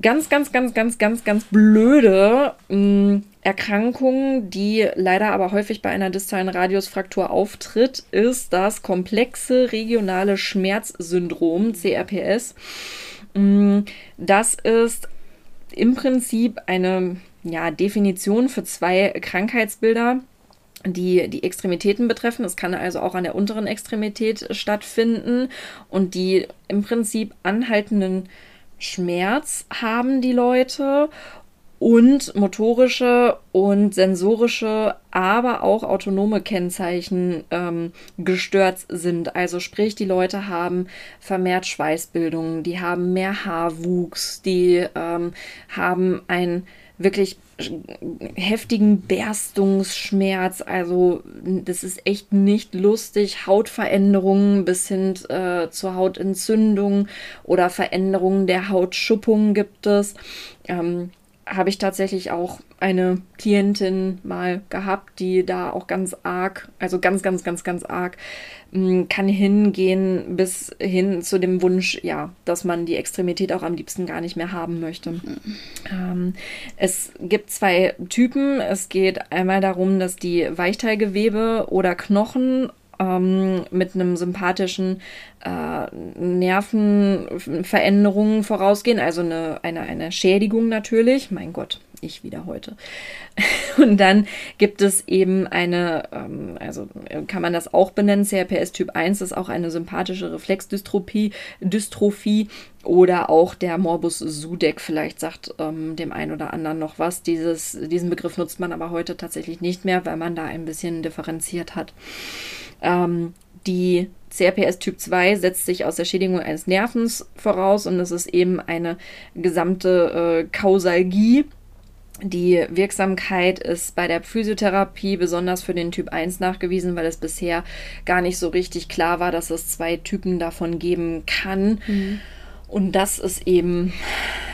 ganz, ganz, ganz, ganz, ganz, ganz blöde mm, Erkrankung, die leider aber häufig bei einer distalen Radiusfraktur auftritt, ist das komplexe regionale Schmerzsyndrom, CRPS. Mm, das ist im Prinzip eine ja, Definition für zwei Krankheitsbilder die die Extremitäten betreffen. Es kann also auch an der unteren Extremität stattfinden und die im Prinzip anhaltenden Schmerz haben die Leute und motorische und sensorische, aber auch autonome Kennzeichen ähm, gestört sind. Also sprich, die Leute haben vermehrt Schweißbildung, die haben mehr Haarwuchs, die ähm, haben ein wirklich heftigen Berstungsschmerz. Also das ist echt nicht lustig. Hautveränderungen bis hin äh, zur Hautentzündung oder Veränderungen der Hautschuppung gibt es. Ähm, habe ich tatsächlich auch eine Klientin mal gehabt, die da auch ganz arg, also ganz, ganz, ganz, ganz arg, mm, kann hingehen bis hin zu dem Wunsch, ja, dass man die Extremität auch am liebsten gar nicht mehr haben möchte. Mhm. Ähm, es gibt zwei Typen. Es geht einmal darum, dass die Weichteilgewebe oder Knochen ähm, mit einem sympathischen äh, Nervenveränderungen vorausgehen, also eine, eine, eine Schädigung natürlich. Mein Gott, ich wieder heute. Und dann gibt es eben eine, ähm, also kann man das auch benennen, CRPS Typ 1 ist auch eine sympathische Reflexdystrophie, Dystrophie oder auch der Morbus Sudeck, vielleicht sagt ähm, dem einen oder anderen noch was. Dieses, diesen Begriff nutzt man aber heute tatsächlich nicht mehr, weil man da ein bisschen differenziert hat. Ähm, die CRPS Typ 2 setzt sich aus der Schädigung eines Nervens voraus und es ist eben eine gesamte äh, Kausalgie. Die Wirksamkeit ist bei der Physiotherapie besonders für den Typ 1 nachgewiesen, weil es bisher gar nicht so richtig klar war, dass es zwei Typen davon geben kann. Mhm. Und das ist eben,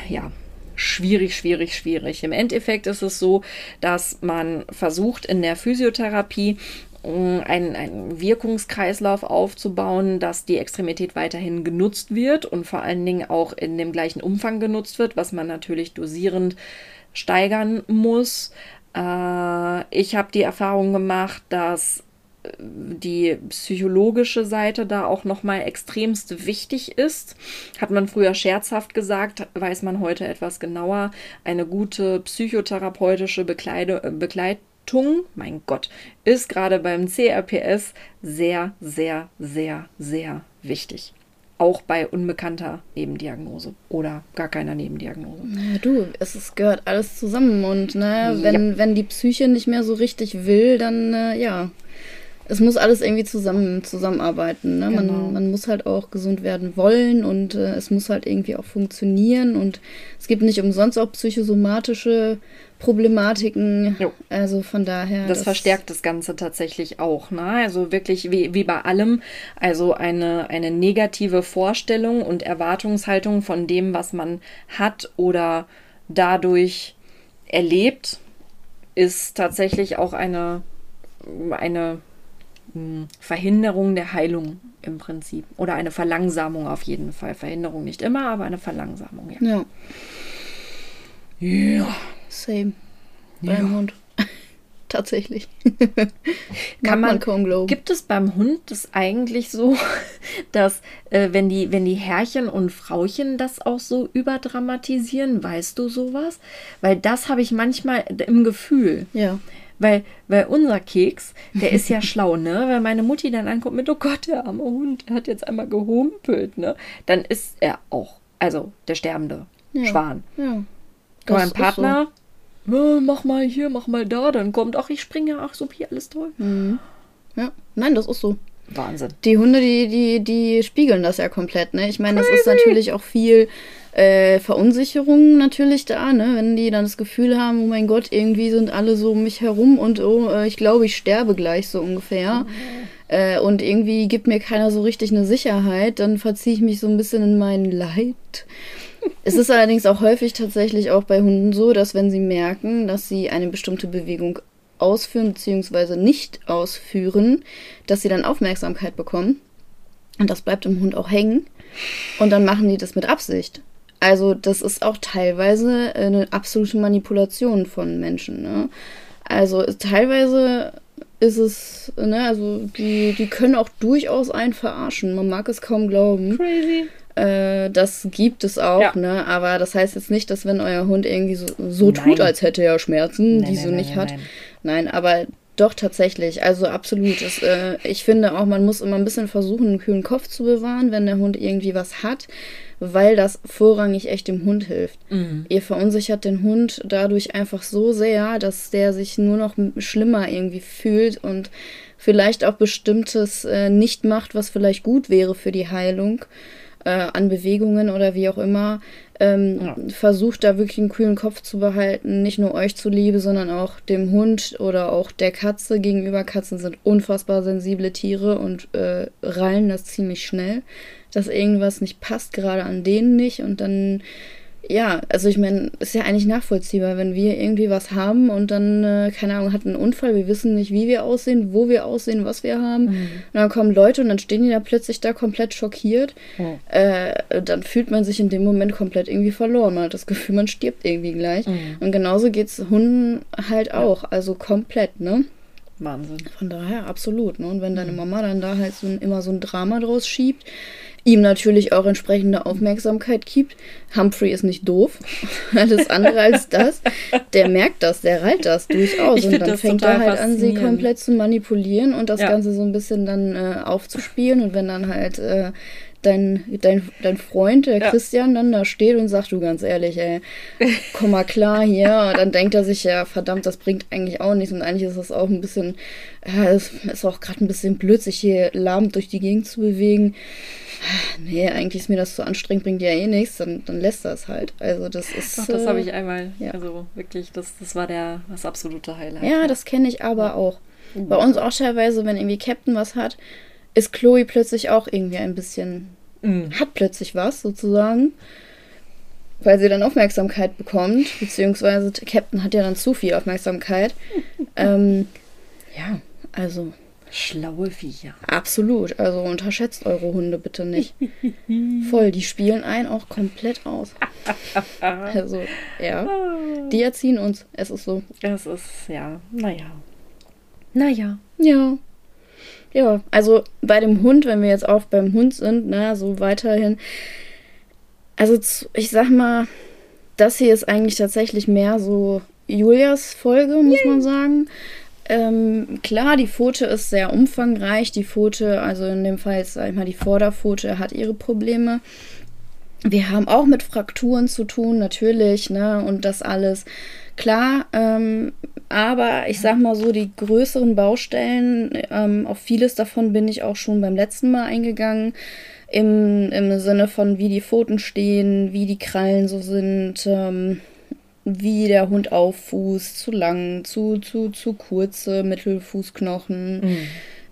ja, schwierig, schwierig, schwierig. Im Endeffekt ist es so, dass man versucht in der Physiotherapie einen, einen Wirkungskreislauf aufzubauen, dass die Extremität weiterhin genutzt wird und vor allen Dingen auch in dem gleichen Umfang genutzt wird, was man natürlich dosierend steigern muss. Äh, ich habe die Erfahrung gemacht, dass äh, die psychologische Seite da auch nochmal extremst wichtig ist. Hat man früher scherzhaft gesagt, weiß man heute etwas genauer. Eine gute psychotherapeutische Bekleide, äh, Begleitung, mein Gott, ist gerade beim CRPS sehr, sehr, sehr, sehr wichtig auch bei unbekannter Nebendiagnose oder gar keiner Nebendiagnose. Ja, du, es ist, gehört alles zusammen und ne, wenn, ja. wenn die Psyche nicht mehr so richtig will, dann äh, ja, es muss alles irgendwie zusammen zusammenarbeiten. Ne? Genau. Man, man muss halt auch gesund werden wollen und äh, es muss halt irgendwie auch funktionieren und es gibt nicht umsonst auch psychosomatische Problematiken. Jo. Also von daher. Das, das, verstärkt das Ganze tatsächlich auch. Ne? Also wirklich wie, wie bei allem. Also eine, eine negative Vorstellung und Erwartungshaltung von dem, was man hat oder dadurch erlebt, ist tatsächlich auch eine, eine hm, Verhinderung der Heilung im Prinzip. Oder eine Verlangsamung auf jeden Fall. Verhinderung nicht immer, aber eine Verlangsamung, ja. Ja. ja. Same. Beim ja. Hund. Tatsächlich. Kann man, man kaum glauben. Gibt es beim Hund das eigentlich so, dass äh, wenn, die, wenn die Herrchen und Frauchen das auch so überdramatisieren, weißt du sowas? Weil das habe ich manchmal im Gefühl. Ja. Weil, weil unser Keks, der ist ja schlau, ne? Wenn meine Mutti dann ankommt mit, oh Gott, der arme Hund, der hat jetzt einmal gehumpelt, ne? Dann ist er auch, also der sterbende ja. Schwan. Ja. mein Partner, so. Mach mal hier, mach mal da, dann kommt, ach, ich springe, ach, so hier, alles toll. Mhm. Ja, nein, das ist so. Wahnsinn. Die Hunde, die, die, die spiegeln das ja komplett, ne? Ich meine, das ist natürlich auch viel äh, Verunsicherung natürlich da, ne? Wenn die dann das Gefühl haben, oh mein Gott, irgendwie sind alle so um mich herum und oh, äh, ich glaube, ich sterbe gleich so ungefähr. Mhm. Äh, und irgendwie gibt mir keiner so richtig eine Sicherheit, dann verziehe ich mich so ein bisschen in mein Leid. Es ist allerdings auch häufig tatsächlich auch bei Hunden so, dass wenn sie merken, dass sie eine bestimmte Bewegung ausführen bzw. nicht ausführen, dass sie dann Aufmerksamkeit bekommen. Und das bleibt im Hund auch hängen. Und dann machen die das mit Absicht. Also das ist auch teilweise eine absolute Manipulation von Menschen. Ne? Also teilweise ist es, ne, also die, die können auch durchaus einen verarschen. Man mag es kaum glauben. Crazy. Äh, das gibt es auch, ja. ne? Aber das heißt jetzt nicht, dass wenn euer Hund irgendwie so, so tut, als hätte er Schmerzen, nein, die nein, so nein, nicht hat. Nein, aber doch tatsächlich. Also absolut. Das, äh, ich finde auch, man muss immer ein bisschen versuchen, einen kühlen Kopf zu bewahren, wenn der Hund irgendwie was hat, weil das vorrangig echt dem Hund hilft. Mhm. Ihr verunsichert den Hund dadurch einfach so sehr, dass der sich nur noch schlimmer irgendwie fühlt und vielleicht auch bestimmtes äh, nicht macht, was vielleicht gut wäre für die Heilung äh, an Bewegungen oder wie auch immer. Ähm, ja. Versucht da wirklich einen kühlen Kopf zu behalten, nicht nur euch zuliebe, sondern auch dem Hund oder auch der Katze gegenüber. Katzen sind unfassbar sensible Tiere und äh, rallen das ziemlich schnell, dass irgendwas nicht passt, gerade an denen nicht und dann ja, also ich meine, ist ja eigentlich nachvollziehbar, wenn wir irgendwie was haben und dann, äh, keine Ahnung, hat einen Unfall, wir wissen nicht, wie wir aussehen, wo wir aussehen, was wir haben. Mhm. Und dann kommen Leute und dann stehen die da plötzlich da komplett schockiert. Mhm. Äh, dann fühlt man sich in dem Moment komplett irgendwie verloren. Man hat das Gefühl, man stirbt irgendwie gleich. Mhm. Und genauso geht es Hunden halt auch, also komplett, ne? Wahnsinn. Von daher, absolut. Ne? Und wenn deine. Mama dann da halt so ein, immer so ein Drama draus schiebt, ihm natürlich auch entsprechende Aufmerksamkeit gibt. Humphrey ist nicht doof, alles andere als das. Der merkt das, der reilt das durchaus und dann fängt er halt an, sie komplett zu manipulieren und das ja. Ganze so ein bisschen dann äh, aufzuspielen und wenn dann halt äh, dein, dein, dein Freund, der ja. Christian, dann da steht und sagt, du ganz ehrlich, ey, komm mal klar hier. Und dann denkt er sich, ja, verdammt, das bringt eigentlich auch nichts. Und eigentlich ist das auch ein bisschen, ja, es ist auch gerade ein bisschen blöd, sich hier lahm durch die Gegend zu bewegen nee, eigentlich ist mir das zu anstrengend, bringt ja eh nichts, dann, dann lässt das halt. Also das ist. Doch, das habe ich einmal, ja. also wirklich, das, das war der, das absolute Highlight. Ja, das kenne ich aber auch. Mhm. Bei uns auch teilweise, wenn irgendwie Captain was hat, ist Chloe plötzlich auch irgendwie ein bisschen, mhm. hat plötzlich was sozusagen, weil sie dann Aufmerksamkeit bekommt, beziehungsweise Captain hat ja dann zu viel Aufmerksamkeit. ähm, ja, also Schlaue Viecher. Absolut. Also unterschätzt eure Hunde bitte nicht. Voll, die spielen einen auch komplett aus. also, ja. Die erziehen uns. Es ist so. Es ist, ja, naja. Naja. Ja. Ja, also bei dem Hund, wenn wir jetzt auch beim Hund sind, ne, so weiterhin. Also ich sag mal, das hier ist eigentlich tatsächlich mehr so Julias Folge, muss man sagen. Ähm, klar, die Pfote ist sehr umfangreich. Die Pfote, also in dem Fall jetzt sag ich mal, die Vorderpfote hat ihre Probleme. Wir haben auch mit Frakturen zu tun, natürlich, ne, und das alles. Klar, ähm, aber ich sag mal so, die größeren Baustellen, ähm, auf vieles davon bin ich auch schon beim letzten Mal eingegangen. Im, im Sinne von, wie die Pfoten stehen, wie die Krallen so sind, ähm, wie der Hund auffußt, zu lang, zu, zu, zu kurze Mittelfußknochen. Mhm.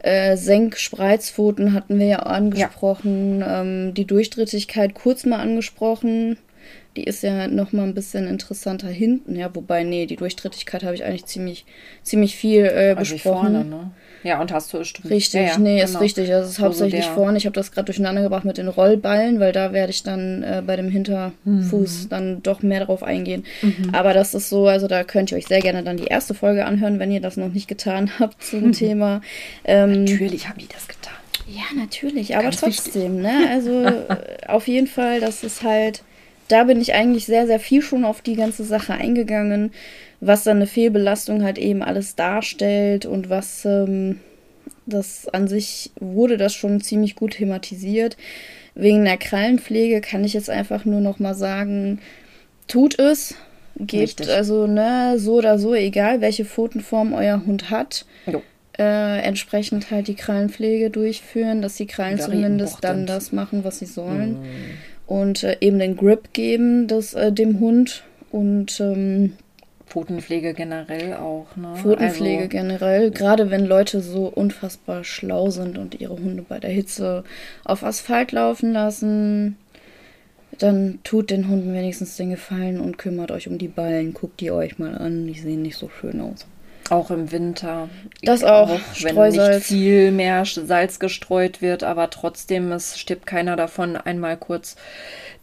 Äh, Senk-Spreizpfoten hatten wir ja angesprochen. Ja. Ähm, die Durchdrittigkeit kurz mal angesprochen. Die ist ja noch mal ein bisschen interessanter hinten. Ja, wobei, nee, die Durchdrittigkeit habe ich eigentlich ziemlich, ziemlich viel äh, also besprochen. Vorne, ne? Ja, und hast du stimmt. Richtig, ja, ja, nee, genau. ist richtig. Das ist hauptsächlich also vorne. Ich habe das gerade durcheinander gebracht mit den Rollballen, weil da werde ich dann äh, bei dem Hinterfuß mhm. dann doch mehr drauf eingehen. Mhm. Aber das ist so, also da könnt ihr euch sehr gerne dann die erste Folge anhören, wenn ihr das noch nicht getan habt zum mhm. Thema. Ähm, natürlich haben die das getan. Ja, natürlich, aber Ganz trotzdem, wichtig. ne? Also auf jeden Fall, das ist halt da bin ich eigentlich sehr, sehr viel schon auf die ganze Sache eingegangen, was dann eine Fehlbelastung halt eben alles darstellt und was ähm, das an sich wurde das schon ziemlich gut thematisiert. Wegen der Krallenpflege kann ich jetzt einfach nur noch mal sagen, tut es, gebt Richtig. also ne so oder so, egal welche Pfotenform euer Hund hat. Äh, entsprechend halt die Krallenpflege durchführen, dass die Krallen Very zumindest dann das machen, was sie sollen. Mm und äh, eben den Grip geben des, äh, dem Hund und ähm, Pfotenpflege generell auch. Ne? Pfotenpflege also, generell, gerade wenn Leute so unfassbar schlau sind und ihre Hunde bei der Hitze auf Asphalt laufen lassen, dann tut den Hunden wenigstens den Gefallen und kümmert euch um die Ballen. Guckt die euch mal an, die sehen nicht so schön aus. Auch im Winter. Das auch, auch wenn nicht viel mehr Salz gestreut wird, aber trotzdem, es stirbt keiner davon, einmal kurz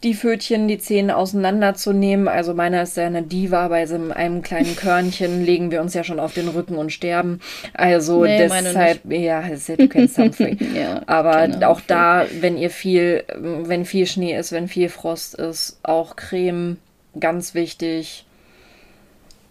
die Pfötchen, die Zähne auseinanderzunehmen. Also meiner ist ja eine Diva, bei so einem kleinen Körnchen legen wir uns ja schon auf den Rücken und sterben. Also nee, deshalb, ja, du kennst Humphrey. ja, aber genau. auch da, wenn ihr viel, wenn viel Schnee ist, wenn viel Frost ist, auch Creme, ganz wichtig.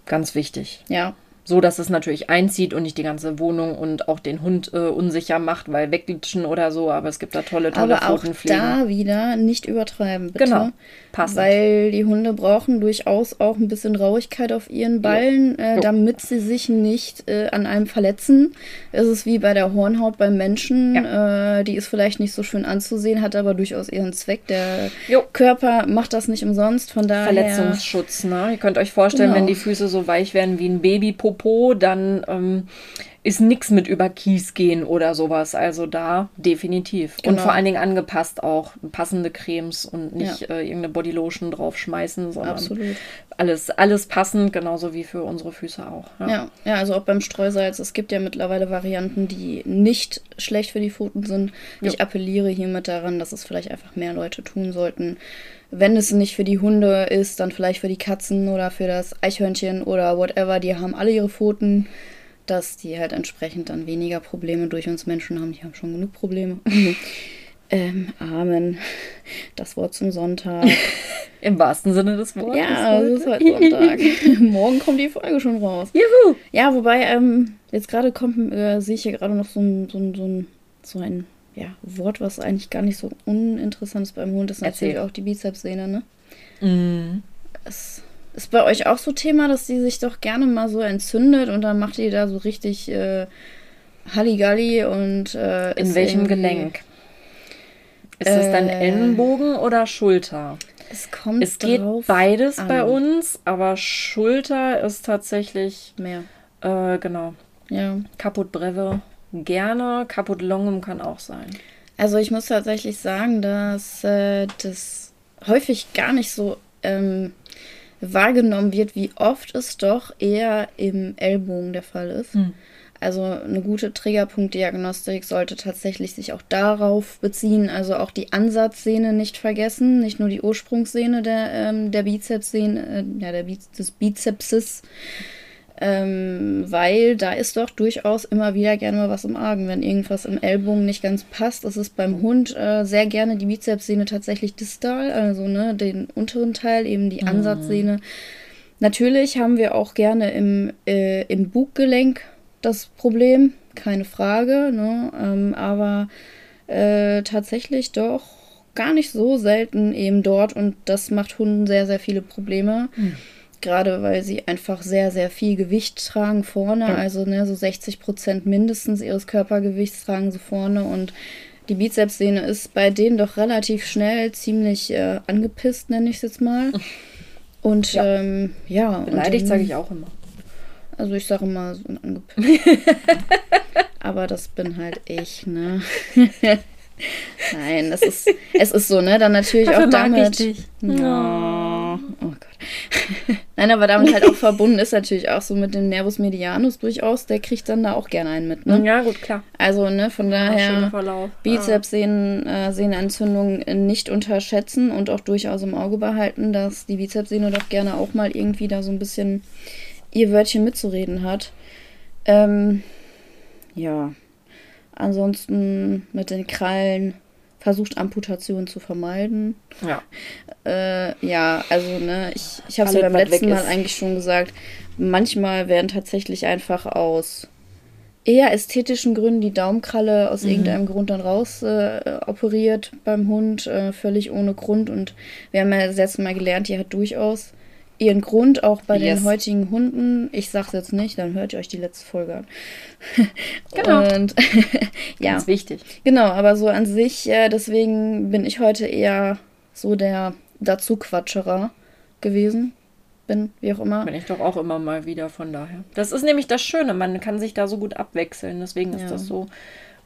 Ganz wichtig. Ja, so dass es natürlich einzieht und nicht die ganze Wohnung und auch den Hund äh, unsicher macht, weil wegglitschen oder so. Aber es gibt da tolle, tolle Aber auch da wieder nicht übertreiben, bitte. Genau, passend. Weil die Hunde brauchen durchaus auch ein bisschen Rauigkeit auf ihren Ballen, äh, damit sie sich nicht äh, an einem verletzen. Es ist wie bei der Hornhaut beim Menschen. Ja. Äh, die ist vielleicht nicht so schön anzusehen, hat aber durchaus ihren Zweck. Der jo. Körper macht das nicht umsonst, von daher... Verletzungsschutz, ne? Ihr könnt euch vorstellen, genau. wenn die Füße so weich werden wie ein Babypopo, Popo, dann ähm, ist nichts mit über Kies gehen oder sowas. Also da definitiv. Genau. Und vor allen Dingen angepasst auch. Passende Cremes und nicht ja. äh, irgendeine Bodylotion draufschmeißen, sondern Absolut. alles, alles passend, genauso wie für unsere Füße auch. Ja. ja. ja, also auch beim Streusalz. Es gibt ja mittlerweile Varianten, die nicht schlecht für die Pfoten sind. Ich jo. appelliere hiermit daran, dass es vielleicht einfach mehr Leute tun sollten wenn es nicht für die Hunde ist, dann vielleicht für die Katzen oder für das Eichhörnchen oder whatever. Die haben alle ihre Pfoten, dass die halt entsprechend dann weniger Probleme durch uns Menschen haben. Die haben schon genug Probleme. ähm, Amen. Das Wort zum Sonntag. Im wahrsten Sinne des Wortes. Ja, es ist halt Sonntag. Morgen kommt die Folge schon raus. Juhu! Ja, wobei, ähm, jetzt gerade kommt, äh, sehe ich hier gerade noch so ein, so ein, so ein, so ein ja, Wort, was eigentlich gar nicht so uninteressant ist beim Hund, ist natürlich Erzähl. auch die Bizepssehne, ne? Mhm. Es ist bei euch auch so Thema, dass die sich doch gerne mal so entzündet und dann macht die da so richtig äh, Halligalli und äh, In welchem Gelenk? Ist äh, das dann Ellenbogen oder Schulter? Es kommt Es geht beides an. bei uns, aber Schulter ist tatsächlich mehr. Äh, genau. Ja. Kaputt Breve gerne. Kaputt Longum kann auch sein. Also ich muss tatsächlich sagen, dass äh, das häufig gar nicht so ähm, wahrgenommen wird, wie oft es doch eher im Ellbogen der Fall ist. Hm. Also eine gute Triggerpunktdiagnostik sollte tatsächlich sich auch darauf beziehen, also auch die Ansatzsehne nicht vergessen, nicht nur die Ursprungssehne der, ähm, der Bizepssehne, äh, ja, der Biz des Bizepses, ähm, weil da ist doch durchaus immer wieder gerne mal was im Argen. Wenn irgendwas im Ellbogen nicht ganz passt, ist es beim Hund äh, sehr gerne die Bizepssehne tatsächlich distal, also ne, den unteren Teil, eben die Ansatzsehne. Natürlich haben wir auch gerne im, äh, im Buggelenk das Problem, keine Frage, ne? Ähm, aber äh, tatsächlich doch gar nicht so selten eben dort und das macht Hunden sehr, sehr viele Probleme. Hm. Gerade weil sie einfach sehr, sehr viel Gewicht tragen vorne, Ja. also ne, so 60 Prozent mindestens ihres Körpergewichts tragen sie vorne und die Bizepssehne ist bei denen doch relativ schnell ziemlich äh, angepisst, nenne ich es jetzt mal. Und Ja. ähm, ja Beleidigt sage ich auch immer. also ich sage immer so ein angepisst. Aber das bin halt ich, ne? Nein, das ist, es ist so, ne? Dann natürlich Dafür auch mag ich damit. dich. Ja. Oh Gott. Nein, aber damit halt auch verbunden ist natürlich auch so mit dem Nervus medianus durchaus. Der kriegt dann da auch gerne einen mit, ne? Ja, gut, klar. Also, ne, von daher Verlauf. Bizepssehnen, äh, Sehnenentzündung nicht unterschätzen und auch durchaus im Auge behalten, dass die Bizepssehne doch gerne auch mal irgendwie da so ein bisschen ihr Wörtchen mitzureden hat. Ähm, ja. Ansonsten mit den Krallen versucht Amputation zu vermeiden. Ja. Äh, ja, also ne, ich, ich habe es ja beim letzten Mal ist. eigentlich schon gesagt. Manchmal werden tatsächlich einfach aus eher ästhetischen Gründen die Daumenkralle aus Mhm. irgendeinem Grund dann raus äh, operiert beim Hund, äh, völlig ohne Grund. Und wir haben ja das letzte Mal gelernt, die hat durchaus ihren Grund, auch bei Yes. den heutigen Hunden. Ich sag's jetzt nicht, dann hört ihr euch die letzte Folge an. Genau. Und ja. Ganz wichtig. Genau, aber so an sich, äh, deswegen bin ich heute eher so der Dazu-Quatscherer gewesen. Bin, wie auch immer. Bin ich doch auch immer mal wieder von daher. Das ist nämlich das Schöne, man kann sich da so gut abwechseln. Deswegen ist Ja. das so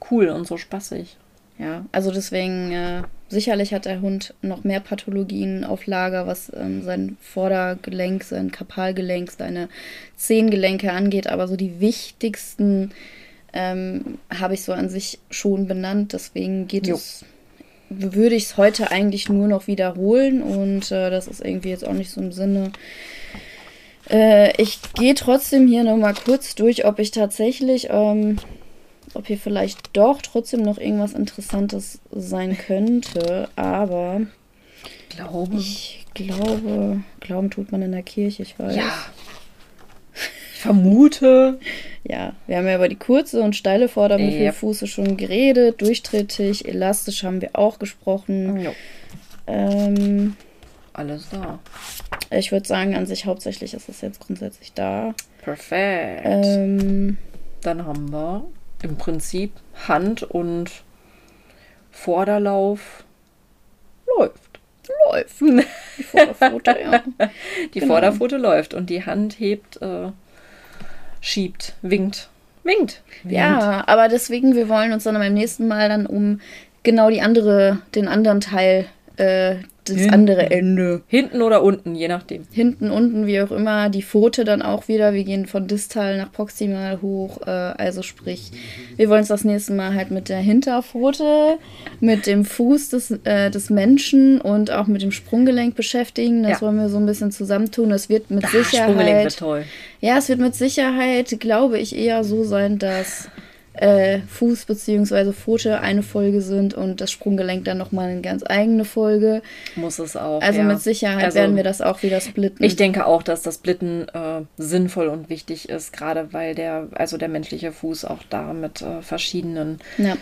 cool und so spaßig. Ja, also deswegen, äh, sicherlich hat der Hund noch mehr Pathologien auf Lager, was ähm, sein Vordergelenk, sein Kapalgelenk, seine Zehengelenke angeht, aber so die wichtigsten ähm, habe ich so an sich schon benannt. Deswegen geht Jo. es, würde ich es heute eigentlich nur noch wiederholen und äh, das ist irgendwie jetzt auch nicht so im Sinne. Äh, ich gehe trotzdem hier nochmal kurz durch, ob ich tatsächlich, ähm, ob hier vielleicht doch trotzdem noch irgendwas Interessantes sein könnte, aber Glaube. ich glaube, glauben tut man in der Kirche, ich weiß. ja. Ich vermute. Ja, wir haben ja über die kurze und steile Vordermittelfuße schon geredet. Durchtrittig, elastisch haben wir auch gesprochen. Jo. Ähm, Alles da. ich würde sagen, an sich hauptsächlich ist es jetzt grundsätzlich da. Perfekt. Ähm, Dann haben wir im Prinzip Hand und Vorderlauf läuft. läuft. Die Vorderpfote, ja. Die Genau. Vorderpfote läuft und die Hand hebt, äh, schiebt, winkt. Winkt. Ja, aber deswegen, wir wollen uns dann beim nächsten Mal dann um genau die andere, den anderen Teil, äh, das Hinten. andere Ende. Hinten oder unten, je nachdem. Hinten, unten, wie auch immer, die Pfote dann auch wieder. Wir gehen von distal nach proximal hoch. Äh, also sprich, wir wollen uns das nächste Mal halt mit der Hinterpfote, mit dem Fuß des, äh, des Menschen und auch mit dem Sprunggelenk beschäftigen. Das Ja. wollen wir so ein bisschen zusammentun. Das wird mit Sprunggelenk Sicherheit. wird toll. Ja, es wird mit Sicherheit, glaube ich, eher so sein, dass äh, Fuß bzw. Pfote eine Folge sind und das Sprunggelenk dann nochmal eine ganz eigene Folge. Muss es auch. Also ja. mit Sicherheit Also, werden wir das auch wieder splitten. Ich denke auch, dass das Splitten äh, sinnvoll und wichtig ist, gerade weil der, also der menschliche Fuß auch da mit äh, verschiedenen ja.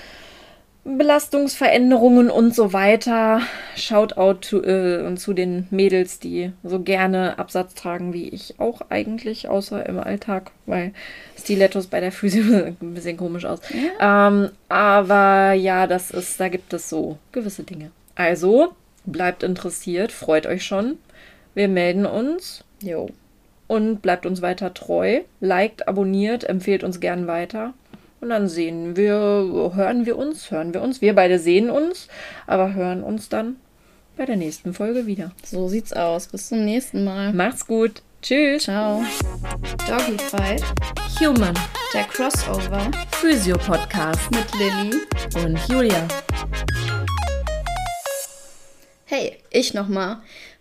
Belastungsveränderungen und so weiter. Shoutout zu, äh, zu den Mädels, die so gerne Absatz tragen wie ich auch eigentlich, außer im Alltag, weil Stilettos bei der Physio ein bisschen komisch aus. Ähm, aber ja, das ist, da gibt es so gewisse Dinge. Also bleibt interessiert, freut euch schon. Wir melden uns Jo. und bleibt uns weiter treu. Liked, abonniert, empfehlt uns gern weiter. Und dann sehen wir, hören wir uns, hören wir uns. Wir beide sehen uns, aber hören uns dann bei der nächsten Folge wieder. So sieht's aus. Bis zum nächsten Mal. Macht's gut. Tschüss. Ciao. Doggyfight. Human. Der Crossover. Physio-Podcast. Mit Lilly. Und Julia. Hey, ich nochmal.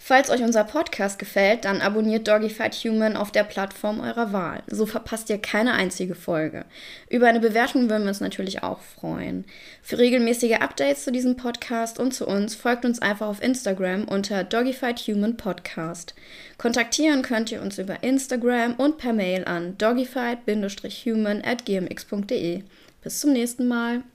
Falls euch unser Podcast gefällt, dann abonniert Doggyfight Human auf der Plattform eurer Wahl. So verpasst ihr keine einzige Folge. Über eine Bewertung würden wir uns natürlich auch freuen. Für regelmäßige Updates zu diesem Podcast und zu uns folgt uns einfach auf Instagram unter Doggyfight Human Podcast. Kontaktieren könnt ihr uns über Instagram und per Mail an doggyfight-human at gmx.de. Bis zum nächsten Mal.